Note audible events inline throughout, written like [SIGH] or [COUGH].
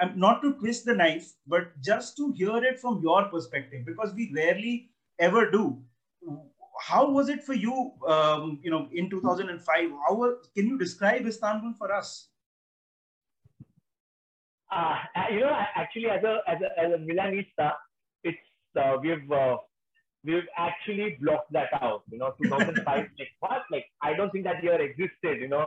and not to twist the knife, but just to hear it from your perspective, because we rarely ever do. How was it for you, um, you know, in 2005? How were, can you describe Istanbul for us? Uh, you know, actually, as a as a, as a Milanista, it's uh, we've uh, we've actually blocked that out. You know, 2005, [LAUGHS] like what? Like I don't think that year existed. You know.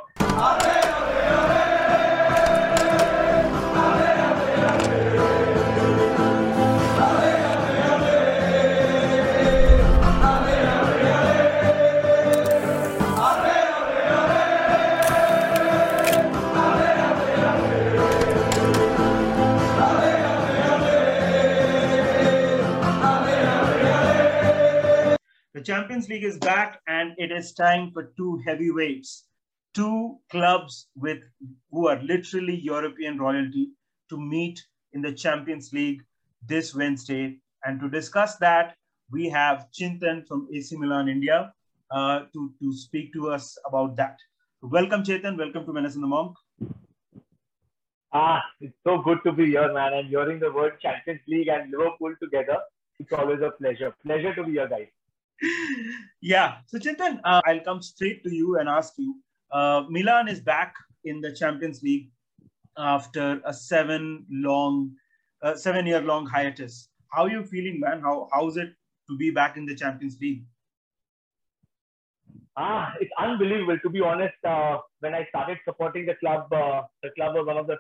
Champions League is back, and it is time for two heavyweights, two clubs with who are literally European royalty to meet in the Champions League this Wednesday. And to discuss that, we have Chintan from AC Milan India uh, to, to speak to us about that. Welcome, Chetan. Welcome to Menace and the Monk. Ah, it's so good to be here, man. And hearing the word Champions League and Liverpool together, it's always a pleasure. Pleasure to be here, guys. Yeah. So, Chintan, uh, I'll come straight to you and ask you. Uh, Milan is back in the Champions League after a seven long, uh, seven year long hiatus. How are you feeling, man? How how's it to be back in the Champions League? Ah, it's unbelievable. To be honest, uh, when I started supporting the club, uh, the club was one of the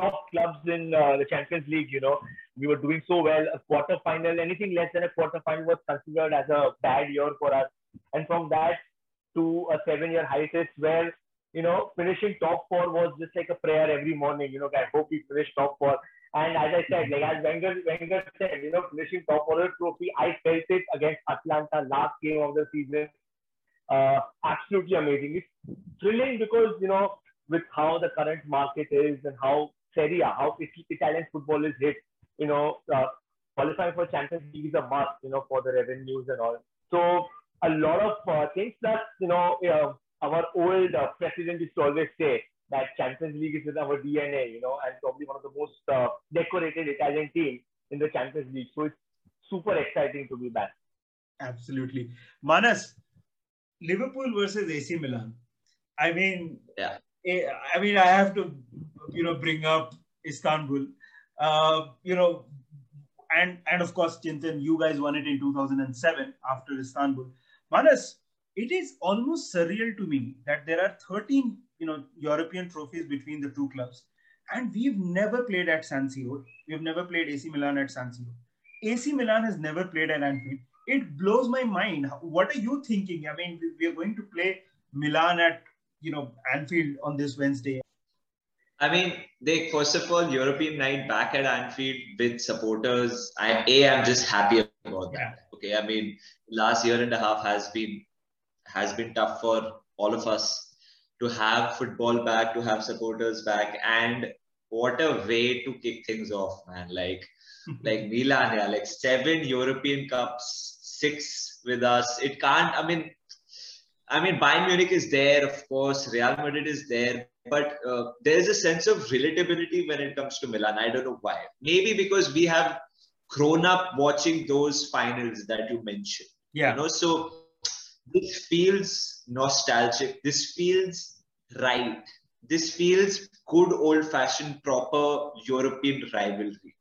top clubs in uh, the Champions League. You know, we were doing so well. A quarter final, anything less than a quarter final was considered as a bad year for us. And from that to a seven-year hiatus, where you know finishing top four was just like a prayer every morning. You know, I hope we finish top four. And as I said, like as Wenger, Wenger said, you know, finishing top four trophy, I felt it against Atalanta last game of the season. Uh, absolutely amazing. It's thrilling because you know with how the current market is and how Serie A, how Italian football is hit. You know, uh, qualifying for Champions League is a must. You know, for the revenues and all. So a lot of uh, things that you know uh, our old uh, president used to always say that Champions League is in our DNA. You know, and probably one of the most uh, decorated Italian team in the Champions League. So it's super exciting to be back. Absolutely, Manas. Liverpool versus AC Milan. I mean, yeah. I mean, I have to, you know, bring up Istanbul. Uh, you know, and and of course, Chintan, you guys won it in 2007 after Istanbul. Manas, it is almost surreal to me that there are 13, you know, European trophies between the two clubs, and we've never played at San Siro. We've never played AC Milan at San Siro. AC Milan has never played at Anfield. It blows my mind. What are you thinking? I mean, we are going to play Milan at you know Anfield on this Wednesday. I mean, they first of all European night back at Anfield with supporters. I a I'm just happy about that. Yeah. Okay, I mean, last year and a half has been has been tough for all of us to have football back, to have supporters back, and what a way to kick things off, man! Like [LAUGHS] like Milan, yeah, like seven European Cups, six with us. It can't. I mean, I mean, Bayern Munich is there, of course. Real Madrid is there, but uh, there is a sense of relatability when it comes to Milan. I don't know why. Maybe because we have grown up watching those finals that you mentioned. Yeah. You know, so this feels nostalgic. This feels right. This feels good old-fashioned, proper European rivalry.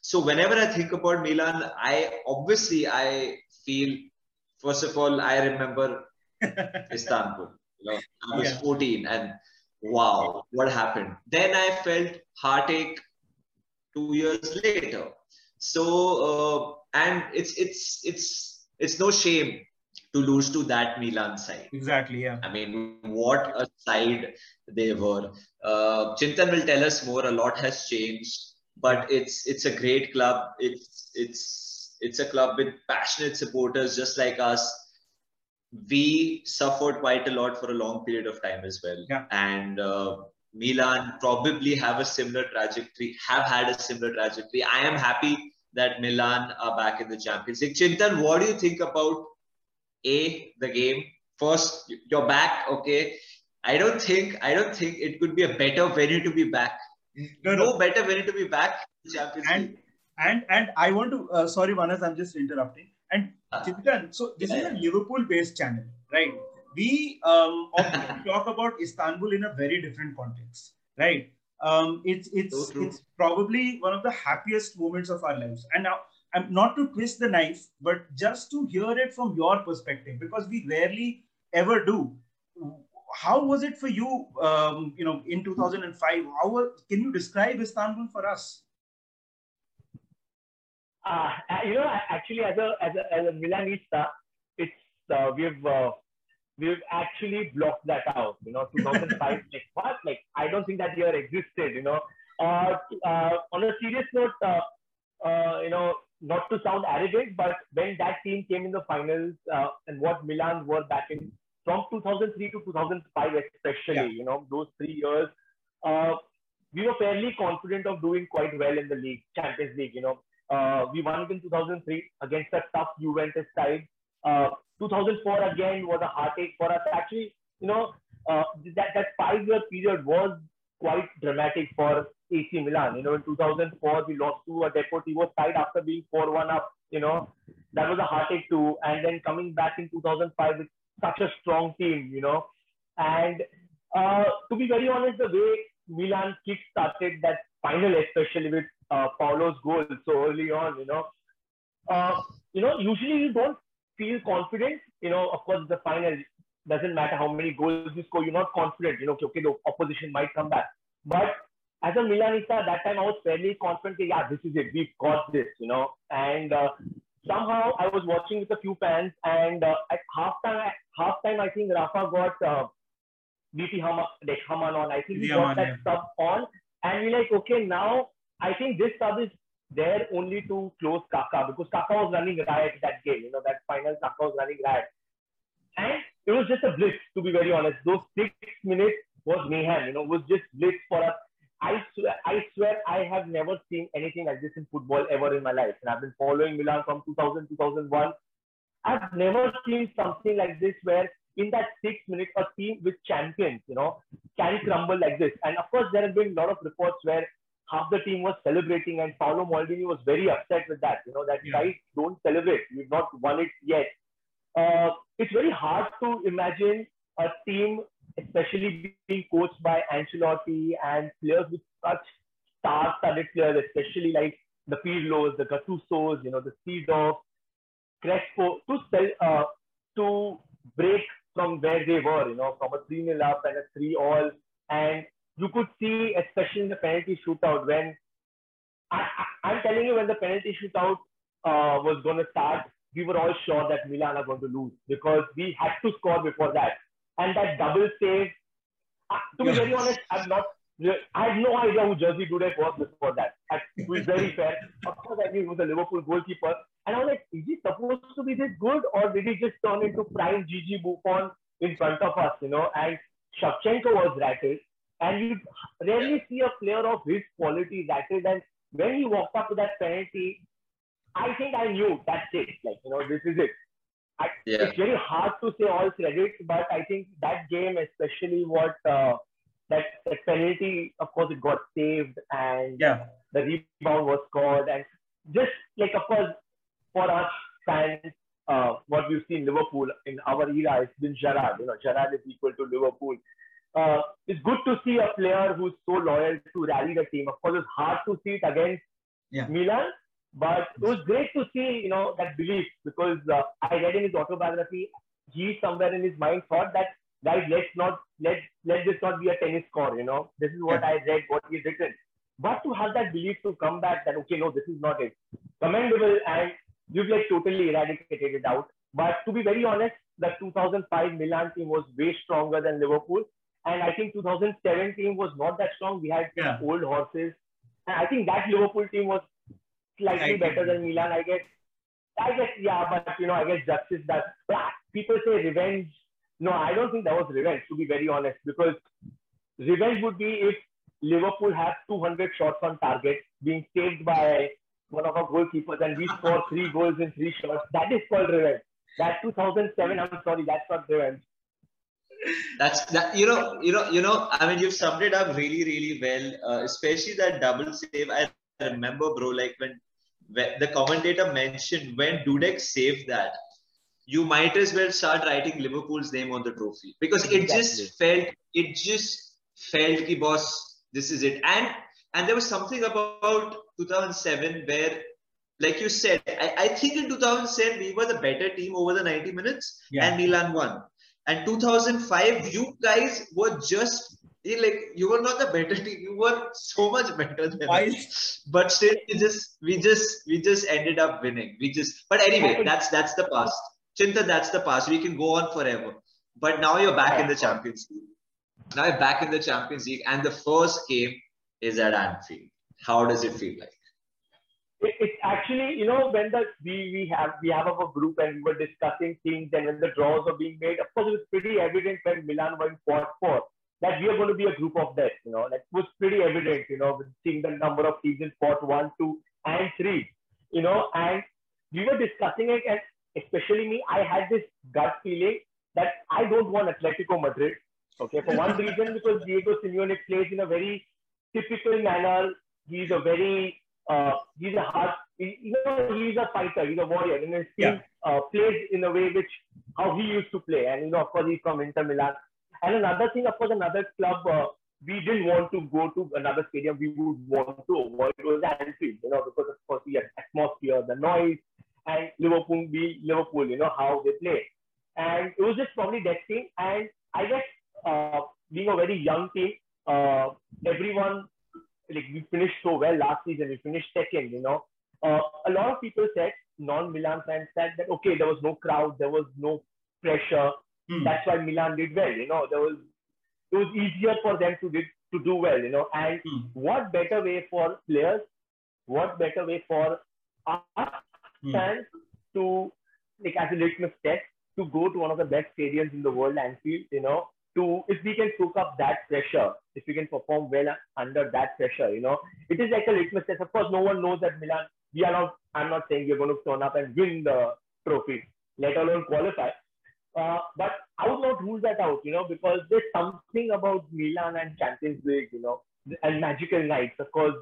So whenever I think about Milan, I obviously I feel. First of all, I remember [LAUGHS] Istanbul. You know, I was yeah. 14 and wow, what happened? Then I felt heartache two years later. So uh, and it's it's it's it's no shame to lose to that Milan side. Exactly. Yeah. I mean, what a side they were. Uh, Chintan will tell us more. A lot has changed, but it's it's a great club. It's it's it's a club with passionate supporters just like us we suffered quite a lot for a long period of time as well. Yeah. And uh, Milan probably have a similar trajectory, have had a similar trajectory. I am happy that Milan are back in the Champions League. Chintan, what do you think about A, the game? First, you're back, okay. I don't think I don't think it could be a better venue to be back no, no, better way to be back Champions and, League. And and I want to uh, sorry Manas, I'm just interrupting. And uh, Chintan, so this is a Liverpool-based channel, right? We um, often talk about Istanbul in a very different context, right? Um, it's it's so it's probably one of the happiest moments of our lives. And now, I'm not to twist the knife, but just to hear it from your perspective, because we rarely ever do how was it for you um, you know in 2005 how can you describe istanbul for us uh, you know actually as a as a, as a milanista it's uh, we've uh, we've actually blocked that out you know 2005 like what? Like i don't think that year existed you know. Uh, uh, on a serious note uh, uh, you know not to sound arrogant but when that team came in the finals uh, and what milan were back in from 2003 to 2005 especially yeah. you know those three years uh, we were fairly confident of doing quite well in the league champions league you know uh, we won it in 2003 against a tough juventus side uh, 2004 again was a heartache for us actually you know uh, that, that five year period was quite dramatic for AC Milan. You know, in 2004, we lost to a Deportivo side after being 4 1 up. You know, that was a heartache too. And then coming back in 2005 with such a strong team, you know. And uh, to be very honest, the way Milan kick-started that final, especially with uh, Paolo's goal so early on, you know, uh, you know, usually you don't feel confident. You know, of course, the final doesn't matter how many goals you score. You're not confident. You know, okay, the opposition might come back. But as a Milanista, that time I was fairly confident. That, yeah, this is it. We've got this. You know, and uh, somehow I was watching with a few fans, and uh, at halftime, halftime I think Rafa got uh, BP Hamann, like Hamann on. I think he got that sub on, and we're like, okay, now I think this sub is there only to close Kaka because Kaka was running riot that game. You know that final Kaka was running riot, and it was just a blitz. To be very honest, those six minutes was mayhem. You know, was just blitz for us. I swear, I swear I have never seen anything like this in football ever in my life. And I've been following Milan from 2000, 2001. I've never seen something like this where in that six minutes, a team with champions, you know, can crumble like this. And of course, there have been a lot of reports where half the team was celebrating and Paolo Maldini was very upset with that. You know, that yeah. guys don't celebrate. We've not won it yet. Uh, it's very hard to imagine a team especially being coached by Ancelotti and players with such star-studded players, especially like the Pirlos, the Gattusos, you know, the Seedorf, Crespo, to sell, uh, to break from where they were, you know, from a 3 0 up and a 3 all. And you could see, especially in the penalty shootout, when I, am telling you, when the penalty shootout uh, was going to start, we were all sure that Milan are going to lose because we had to score before that and that double save. Uh, to be very honest, I'm not. I had no idea who Jerzy Dudek was before that. It was very [LAUGHS] fair. Of course, I knew he was a Liverpool goalkeeper. And I was like, is he supposed to be this good or did he just turn into prime Gigi Buffon in front of us, you know? And Shevchenko was rattled. And you rarely see a player of his quality rattled. And when he walked up to that penalty, I think I knew that's it. Like, you know, this is it. I, yeah. It's very hard to say all credit, but I think that game, especially what uh, that, that penalty, of course, it got saved and yeah. the rebound was scored. And just like, of course, for us fans, uh, what we've seen Liverpool in our era, it's been Gerrard. You know, Gerrard is equal to Liverpool. Uh, it's good to see a player who's so loyal to rally the team. Of course, it's hard to see it against yeah. Milan, but it was great to see, you know, that belief because uh, I read in his autobiography, he somewhere in his mind thought that, guys, let's not, let, let this not be a tennis score, you know. This is what yeah. I read, what he's written. But to have that belief to come back that, okay, no, this is not it. Commendable and you've like totally eradicated it out. But to be very honest, the 2005 Milan team was way stronger than Liverpool. And I think 2007 team was not that strong. We had yeah. old horses. And I think that Liverpool team was slightly better than Milan. I guess, I guess, yeah, but you know, I guess justice does. People say revenge. No, I don't think that was revenge, to be very honest, because revenge would be if Liverpool had 200 shots on target being saved by one of our goalkeepers and we score three goals in three shots. That is called revenge. That 2007, I'm sorry, that's not revenge. That's that. You know, you know, you know. I mean, you've summed it up really, really well. Uh, especially that double save. I remember, bro. Like when, when the commentator mentioned when Dudek saved that, you might as well start writing Liverpool's name on the trophy because it exactly. just felt, it just felt, ki boss, this is it. And and there was something about 2007 where like you said, I, I, think in 2007 we were the better team over the 90 minutes yeah. and Milan won. And 2005, you guys were just like you were not the better team. You were so much better than us. But still, we just we just we just ended up winning. We just. But anyway, that's that's the past. Chinta, that's the past. We can go on forever. But now you're back in the Champions League. Now you're back in the Champions League, and the first game is at Anfield. How does it feel like? It, it's actually, you know, when the we we have we have our group and we were discussing things and when the draws are being made, of course it was pretty evident when Milan went four four that we are going to be a group of death, you know, that was pretty evident, you know, seeing the number of teams in spot one, two, and three, you know, and we were discussing it and especially me, I had this gut feeling that I don't want Atletico Madrid. Okay, for one [LAUGHS] reason because Diego Simeone plays in a very typical manner. He's a very uh, he's a hard, he, you know, he's a fighter, he's a warrior, and his team yeah. uh, plays in a way which how he used to play. And you know, of course, he's from Inter Milan. And another thing, of course, another club uh, we didn't want to go to another stadium. We would want to avoid was Anfield, you know, because of course the atmosphere, the noise, and Liverpool be Liverpool, you know how they play. And it was just probably that thing. And I guess uh, being a very young team, uh, everyone like we finished so well last season. We finished second. You know, uh, a lot of people said non-Milan fans said that okay, there was no crowd, there was no pressure. Hmm. That's why Milan did well. You know, there was it was easier for them to did, to do well. You know, and hmm. what better way for players? What better way for us hmm. fans to like as a litmus test to go to one of the best stadiums in the world, Anfield. You know, to if we can soak up that pressure, if we can perform well under that pressure, you know, it is like a litmus test. Of course, no one knows that Milan. We are not. I'm not saying we're going to turn up and win the trophy, let alone qualify. Uh, but I would not rule that out, you know, because there's something about Milan and Champions League, you know, and magical nights. Of course,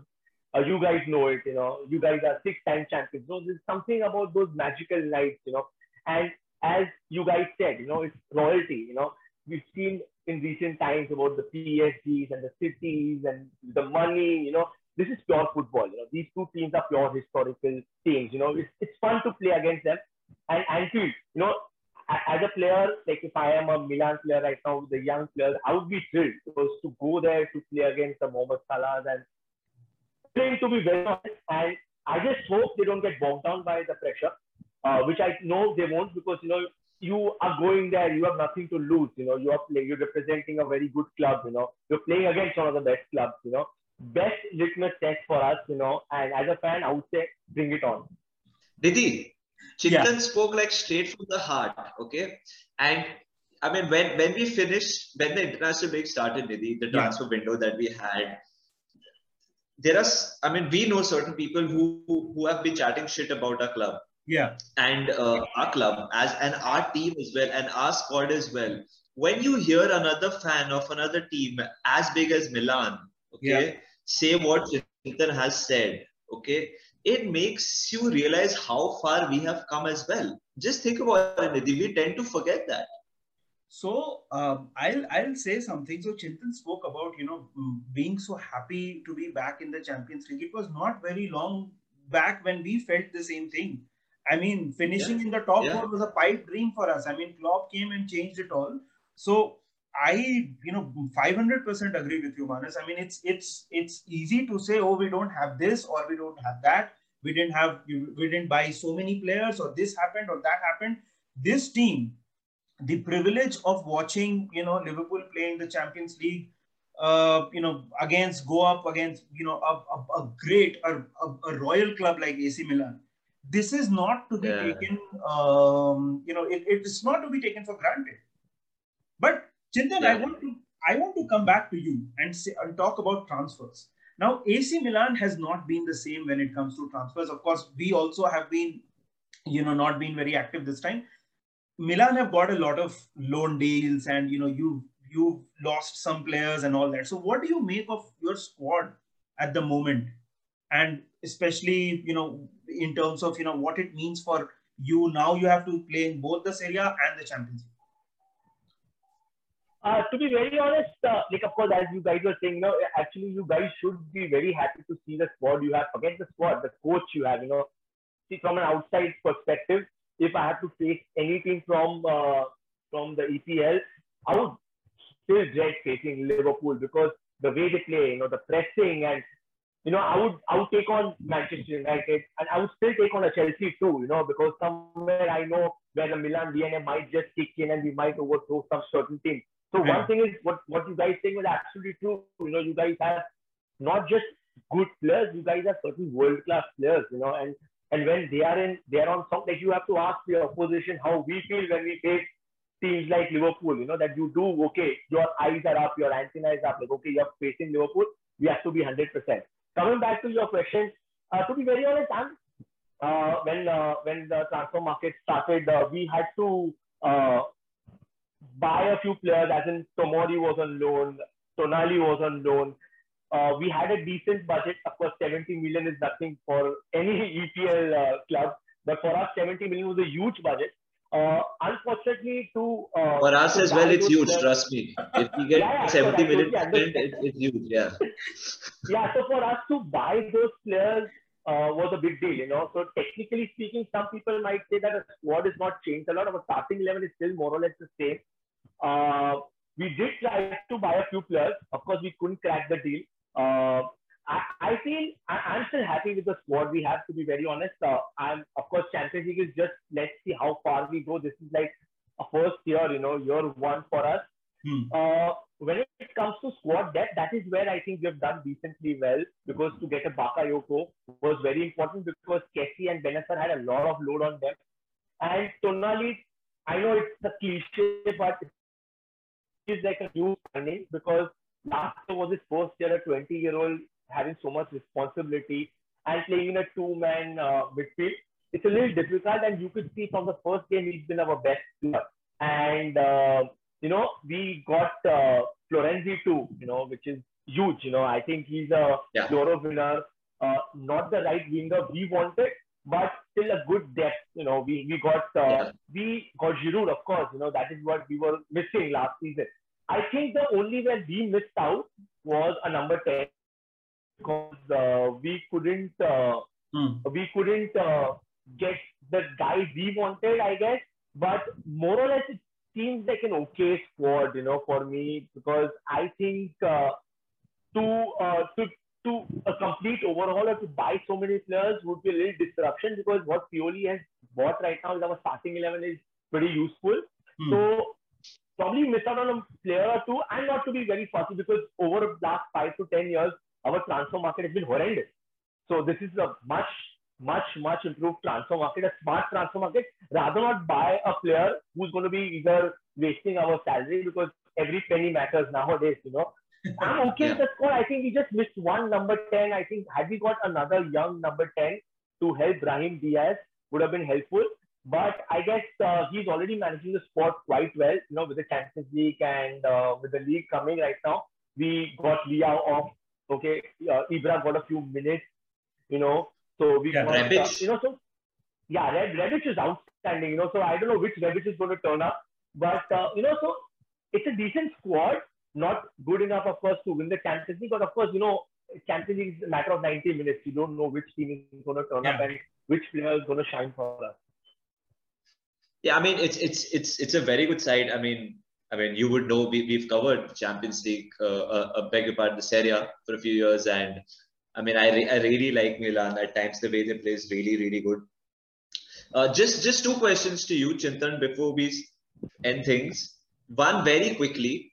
uh, you guys know it, you know, you guys are six-time champions. So there's something about those magical nights, you know, and as you guys said, you know, it's royalty, you know, we've seen in recent times about the PSGs and the cities and the money, you know, this is pure football. You know, these two teams are pure historical teams. You know, it's, it's fun to play against them. And Anfield, you know, as a player, like if I am a Milan player right now, the young players, I would be thrilled because to go there to play against the Mohamed Salahs and playing to be very honest. And I just hope they don't get bogged down by the pressure, uh, which I know they won't because you know you are going there, you have nothing to lose. You know, you are playing, you're representing a very good club. You know, you're playing against one of the best clubs. You know, best litmus test for us. You know, and as a fan, I would say bring it on. Didi, Chintan yeah. spoke like straight from the heart. Okay, and I mean when when we finished when the international break started, Didi, the transfer yeah. window that we had. There are, I mean, we know certain people who, who who have been chatting shit about our club yeah. And uh, our club as and our team as well and our squad as well. When you hear another fan of another team as big as Milan, okay, yeah. say what Chintan has said, okay, it makes you realize how far we have come as well. Just think about it, We tend to forget that. So um, I'll I'll say something. So Chintan spoke about you know being so happy to be back in the Champions League. It was not very long back when we felt the same thing. I mean, finishing yeah. in the top yeah. four was a pipe dream for us. I mean, Klopp came and changed it all. So I, you know, 500% agree with you, Manas. I mean, it's it's it's easy to say, oh, we don't have this or we don't have that. We didn't have, we didn't buy so many players, or this happened or that happened. This team, the privilege of watching, you know, Liverpool playing the Champions League, uh, you know, against go up against, you know, a, a, a great, a, a, a royal club like AC Milan this is not to be yeah. taken, um, you know, it, it is not to be taken for granted. But Chintan, yeah. I want to I want to come back to you and say and talk about transfers. Now, AC Milan has not been the same when it comes to transfers. Of course, we also have been, you know, not been very active this time. Milan have got a lot of loan deals, and you know you you've lost some players and all that. So what do you make of your squad at the moment, and especially you know in terms of you know what it means for you now? You have to play in both the Serie A and the Champions League. Uh, to be very honest, uh, like of course, as you guys were saying, you know, actually you guys should be very happy to see the squad you have. Forget the squad, the coach you have. You know, see from an outside perspective, if I have to face anything from uh, from the EPL, I would still dread facing Liverpool because the way they play, you know, the pressing and you know, I would I would take on Manchester United and I would still take on a Chelsea too, you know, because somewhere I know where the Milan DNA might just kick in and we might overthrow some certain teams. So yeah. one thing is what what you guys saying is absolutely true. You know, you guys have not just good players, you guys have certain world class players. You know, and and when they are in, they are on some like you have to ask your opposition how we feel when we face teams like Liverpool. You know that you do okay. Your eyes are up, your antenna is up. Like okay, you're facing Liverpool, we have to be hundred percent. Coming back to your question, uh, to be very honest, uh, when uh, when the transfer market started, uh, we had to uh, buy a few players, as in Tomori was on loan, Tonali was on loan. Uh, we had a decent budget. Of course, 70 million is nothing for any [LAUGHS] EPL club, but for us, 70 million was a huge budget. Uh, unfortunately, to uh, for us as well, it's huge. Trust me. If we get [LAUGHS] yeah, yeah, 70 million, it's, it's huge. Yeah. [LAUGHS] yeah. So for us to buy those players uh, was a big deal, you know. So technically speaking, some people might say that a squad is not changed a lot. Our starting eleven is still more or less the same. Uh, we did try to buy a few players. Of course, we couldn't crack the deal. Uh, I, I, feel I, am still happy with the squad we have. To be very honest, uh, I'm of course Champions League is just let's see how far we go. This is like a first year, you know, year one for us. Hmm. Uh, when it comes to squad depth, that is where I think we have done decently well because to get a Bakayoko was very important because Kessie and Bennacer had a lot of load on them. And Tonali, I know it's a cliche, but is like a new signing because last year was his first year, a 20 year old having so much responsibility and playing in a two man uh, midfield. It's a little difficult, and you could see from the first game he's been our best player. And uh, you know, we got uh, Florenzi too, you know, which is huge. You know, I think he's a yeah. Euro winner. Uh, not the right winger we wanted, but still a good depth. You know, we we got uh, yeah. we got Giroud, of course. You know, that is what we were missing last season. I think the only where we missed out was a number 10 because uh, we couldn't uh, hmm. we couldn't uh, get the guy we wanted, I guess. But more or less, it seems like an okay squad, you know, for me because I think uh, to uh, to to a complete overhaul or to buy so many players would be a little disruption because what Pioli has bought right now is our starting eleven is pretty useful. Hmm. So probably miss out on a player or two and not to be very fussy because over the last five to 10 years, our transfer market has been horrendous. So this is a much, much, much improved transfer market, a smart transfer market. Rather not buy a player who's going to be either wasting our salary because every penny matters nowadays, you know. I'm [LAUGHS] okay yeah. with the score. I think we just missed one number 10. I think had we got another young number 10 to help Brahim Diaz would have been helpful. But I guess uh, he's already managing the sport quite well, you know, with the Champions League and uh, with the league coming right now. We got Leao off. Okay, uh, Ibra got a few minutes, you know. So we yeah, got, uh, you know, so yeah, Red, Rebic is outstanding, you know. So I don't know which Rebic is going to turn up, but uh, you know, so it's a decent squad. Not good enough, of course, to win the Champions League, but of course, you know, Champions League is a matter of 90 minutes. You don't know which team is going to turn yeah. up and which player is going to shine for us. Yeah, I mean it's it's it's it's a very good side. I mean, I mean you would know we, we've covered Champions League, uh, big part the Serie A for a few years, and I mean I re- I really like Milan at times. The way they play is really really good. Uh, just just two questions to you, Chintan, before we end things. One very quickly.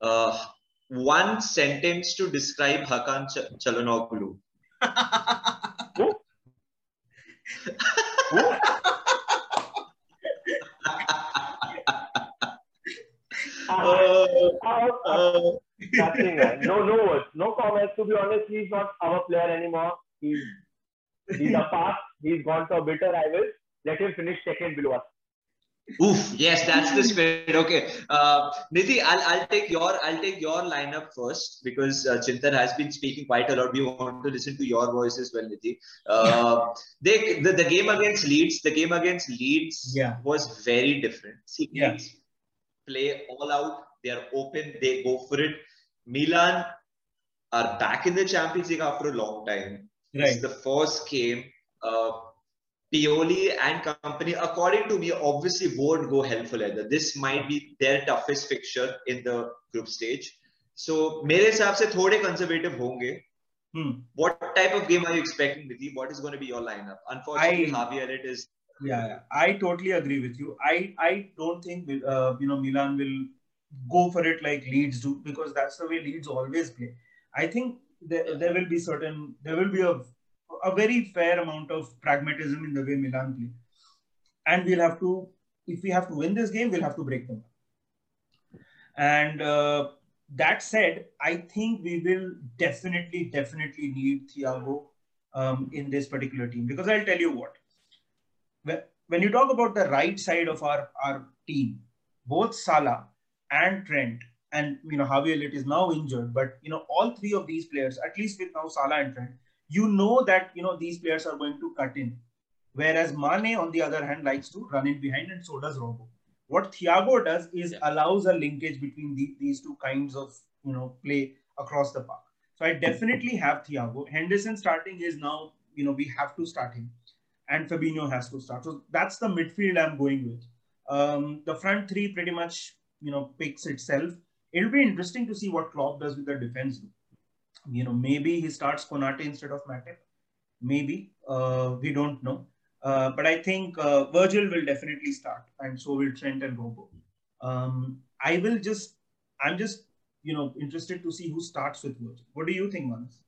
Uh, one sentence to describe Hakan Ch- Calhanoglu. [LAUGHS] Who? Who? Uh, [LAUGHS] uh, nothing, No, no words, no comments. To be honest, he's not our player anymore. He's he's a past. He's gone to a bitter rival. Let him finish second below us. Oof, yes, that's the spirit. Okay, uh, Nidhi, I'll I'll take your I'll take your lineup first because uh, Chintan has been speaking quite a lot. We want to listen to your voice as well, Nidhi. Uh, they the, the game against Leeds, the game against Leeds Yeah. was very different. See, Yeah. Leeds play all out. They are open. They go for it. Milan are back in the Champions League after a long time. It's Right. the first game. Uh, Pioli and company, according to me, obviously won't go hell for leather. This might be their toughest fixture in the group stage. So, मेरे हिसाब से थोड़े conservative होंगे. Hmm. What type of game are you expecting, Nidhi? What is going to be your lineup? Unfortunately, I- Javi Elliott is Yeah, yeah. I totally agree with you. I I don't think uh, you know Milan will go for it like Leeds do because that's the way Leeds always play. I think there, there will be certain there will be a a very fair amount of pragmatism in the way Milan play, and we'll have to if we have to win this game, we'll have to break them. And uh, that said, I think we will definitely definitely need Thiago um, in this particular team because I'll tell you what when- when you talk about the right side of our, our team, both Salah and Trent, and you know Harvey Elliott is now injured, but you know all three of these players, at least with now Salah and Trent, you know that you know these players are going to cut in. Whereas Mane, on the other hand, likes to run in behind, and so does Robo. What Thiago does is allows a linkage between the, these two kinds of you know play across the park. So I definitely have Thiago. Henderson starting is now you know we have to start him and Fabinho has to start. So that's the midfield I'm going with. Um, the front three pretty much, you know, picks itself. It'll be interesting to see what Klopp does with the defense. You know, maybe he starts Konate instead of Matip. Maybe uh, we don't know. Uh, but I think uh, Virgil will definitely start, and so will Trent and Robo. Um, I will just, I'm just, you know, interested to see who starts with Virgil. What do you think, Manas?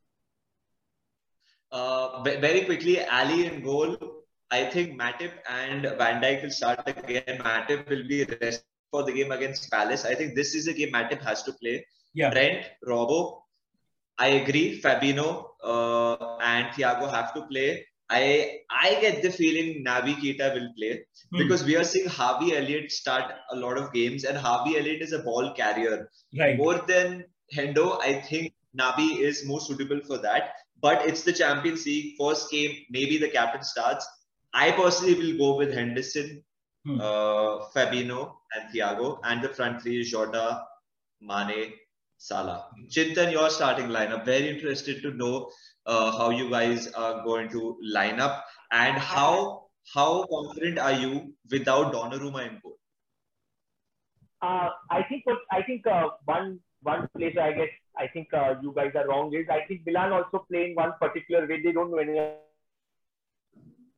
Uh, very quickly, Ali in goal. I think Matip and Van Dijk will start again. Matip will be rest for the game against Palace. I think this is a game Matip has to play. Yeah. Trent, Robo. I agree. Fabinho uh, and Thiago have to play. I I get the feeling Naby Keita will play Hmm. because we are seeing Harvey Elliott start a lot of games, and Harvey Elliott is a ball carrier Right. more than Hendo, I think Naby is more suitable for that. But it's the Champions League first game. Maybe the captain starts. I personally will go with Henderson, Hmm. uh, Fabinho, and Thiago, and the front three is Jota, Mane, Salah. Chintan, your starting lineup. Very interested to know uh, how you guys are going to line up and how how confident are you without Donnarumma in goal? Uh, I think what I think uh, one one place I guess I think uh, you guys are wrong is I think Milan also playing one particular way. They don't know any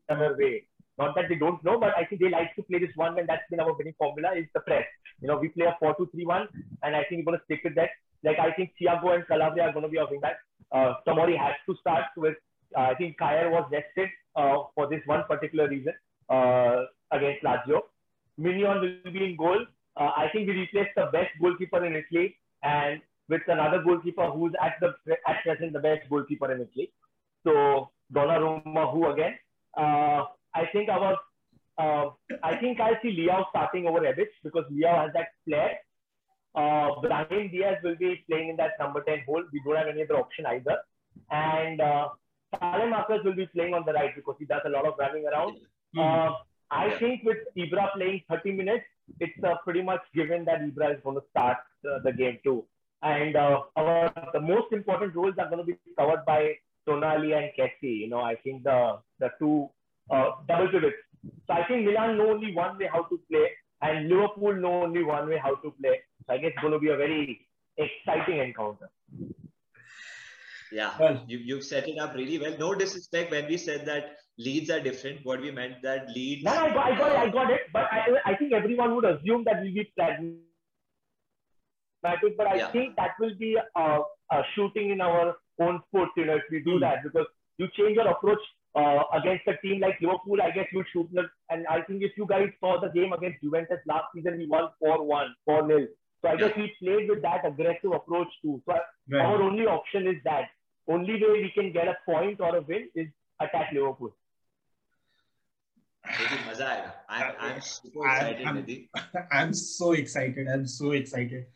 other way. Not that they don't know, but I think they like to play this one, and that's been our winning formula is the press. You know, we play a 4-2-3-1, and I think we're going to stick with that. Like I think Thiago and Calabria are going to be our wingback. Uh, Tomori has to start with. Uh, I think Kjaer was rested uh, for this one particular reason uh, against Lazio. Maignan will be in goal. Uh, I think we replaced the best goalkeeper in Italy and with another goalkeeper who's at the at present the best goalkeeper in Italy. So Donnarumma, who again? Uh, I think our uh, I think I'll see Leao starting over Rebic because Leao has that flair. Uh, Brahim Diaz will be playing in that number 10 hole. We don't have any other option either. And uh, Marcus will be playing on the right because he does a lot of running around. Hmm. Uh, I think with Ibra playing 30 minutes, it's uh, pretty much given that Ibra is going to start uh, the game too. And uh, our, the most important roles are going to be covered by Tonali and Kessie. You know, I think the the two uh, double pivots. So I think Milan know only one way how to play, and Liverpool know only one way how to play. So I guess it's going to be a very exciting encounter. Yeah, Well- you you've set it up really well. No disrespect when we said that Leeds are different. What we meant that Leeds. No, I got, I got it, I got it. But I, I think everyone would assume that we'll be pragmatic. But I Yeah. think that will be uh, uh, shooting in our own foot, you know, if we do Hmm. that. Because you change your approach uh, against a team like Liverpool, I guess you shoot. the- And I think if you guys saw the game against Juventus last season, we won 4-1, 4-0. So I guess we played with that aggressive approach too. So Right. our only option is that. Only way we can get a point or a win is attack Liverpool. I'm, I'm super excited, I'm, Nidhi. [LAUGHS] I'm so excited. I'm so excited.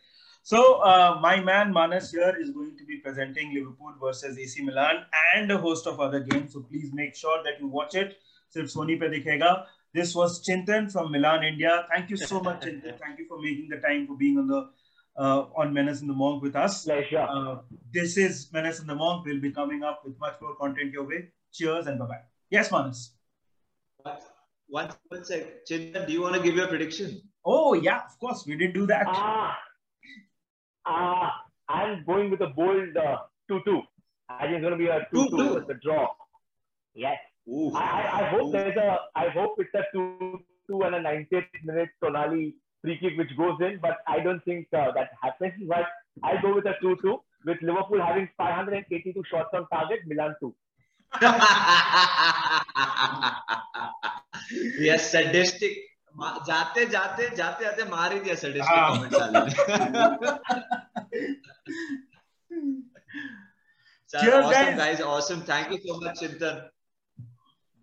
So, uh, my man Manas here is going to be presenting Liverpool versus AC Milan and a host of other games. So, please make sure that you watch it. Sirf Sony pe dikhega. This was Chintan from Milan, India. Thank you so much, Chintan. Thank you for making the time for being on the uh, on Menace in the Monk with us. Pleasure. Uh, this is Menace in the Monk. We'll be coming up with much more content your way. Cheers and bye bye. Yes, Manas. One, one sec. Chintan, do you want to give your prediction? Oh, yeah, of course. We did do that. Ah, ah, I'm going with a bold uh, 2 2. I think it's going to be a 2 2 with the draw. Yes. Ooh. I, I, I hope Ooh. there's a, I hope it's a 2 2 and a 90th minute Tonali free kick which goes in, but I don't think uh, that happens. But I'll go with a 2 2 with Liverpool having 582 shots on target, Milan 2. [LAUGHS] yes, sadistic. जाते जाते जाते जाते मार ही दिया sadistic हाँ. comment वाले ने. Chal, Cheers, awesome guys. awesome. Thank you so much, Chintan.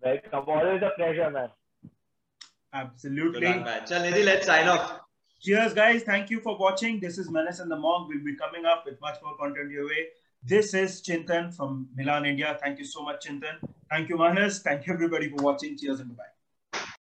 Welcome. Always a pleasure, man. Good Absolutely. luck, man. Chal, Nidhi, let's sign off. Cheers, guys. Thank you for watching. This is Menace and the Monk. We'll be coming up with much more content your way. This is Chintan from Milan, India. Thank you so much, Chintan. Thank you, Manas. Thank you, everybody, for watching. Cheers and bye.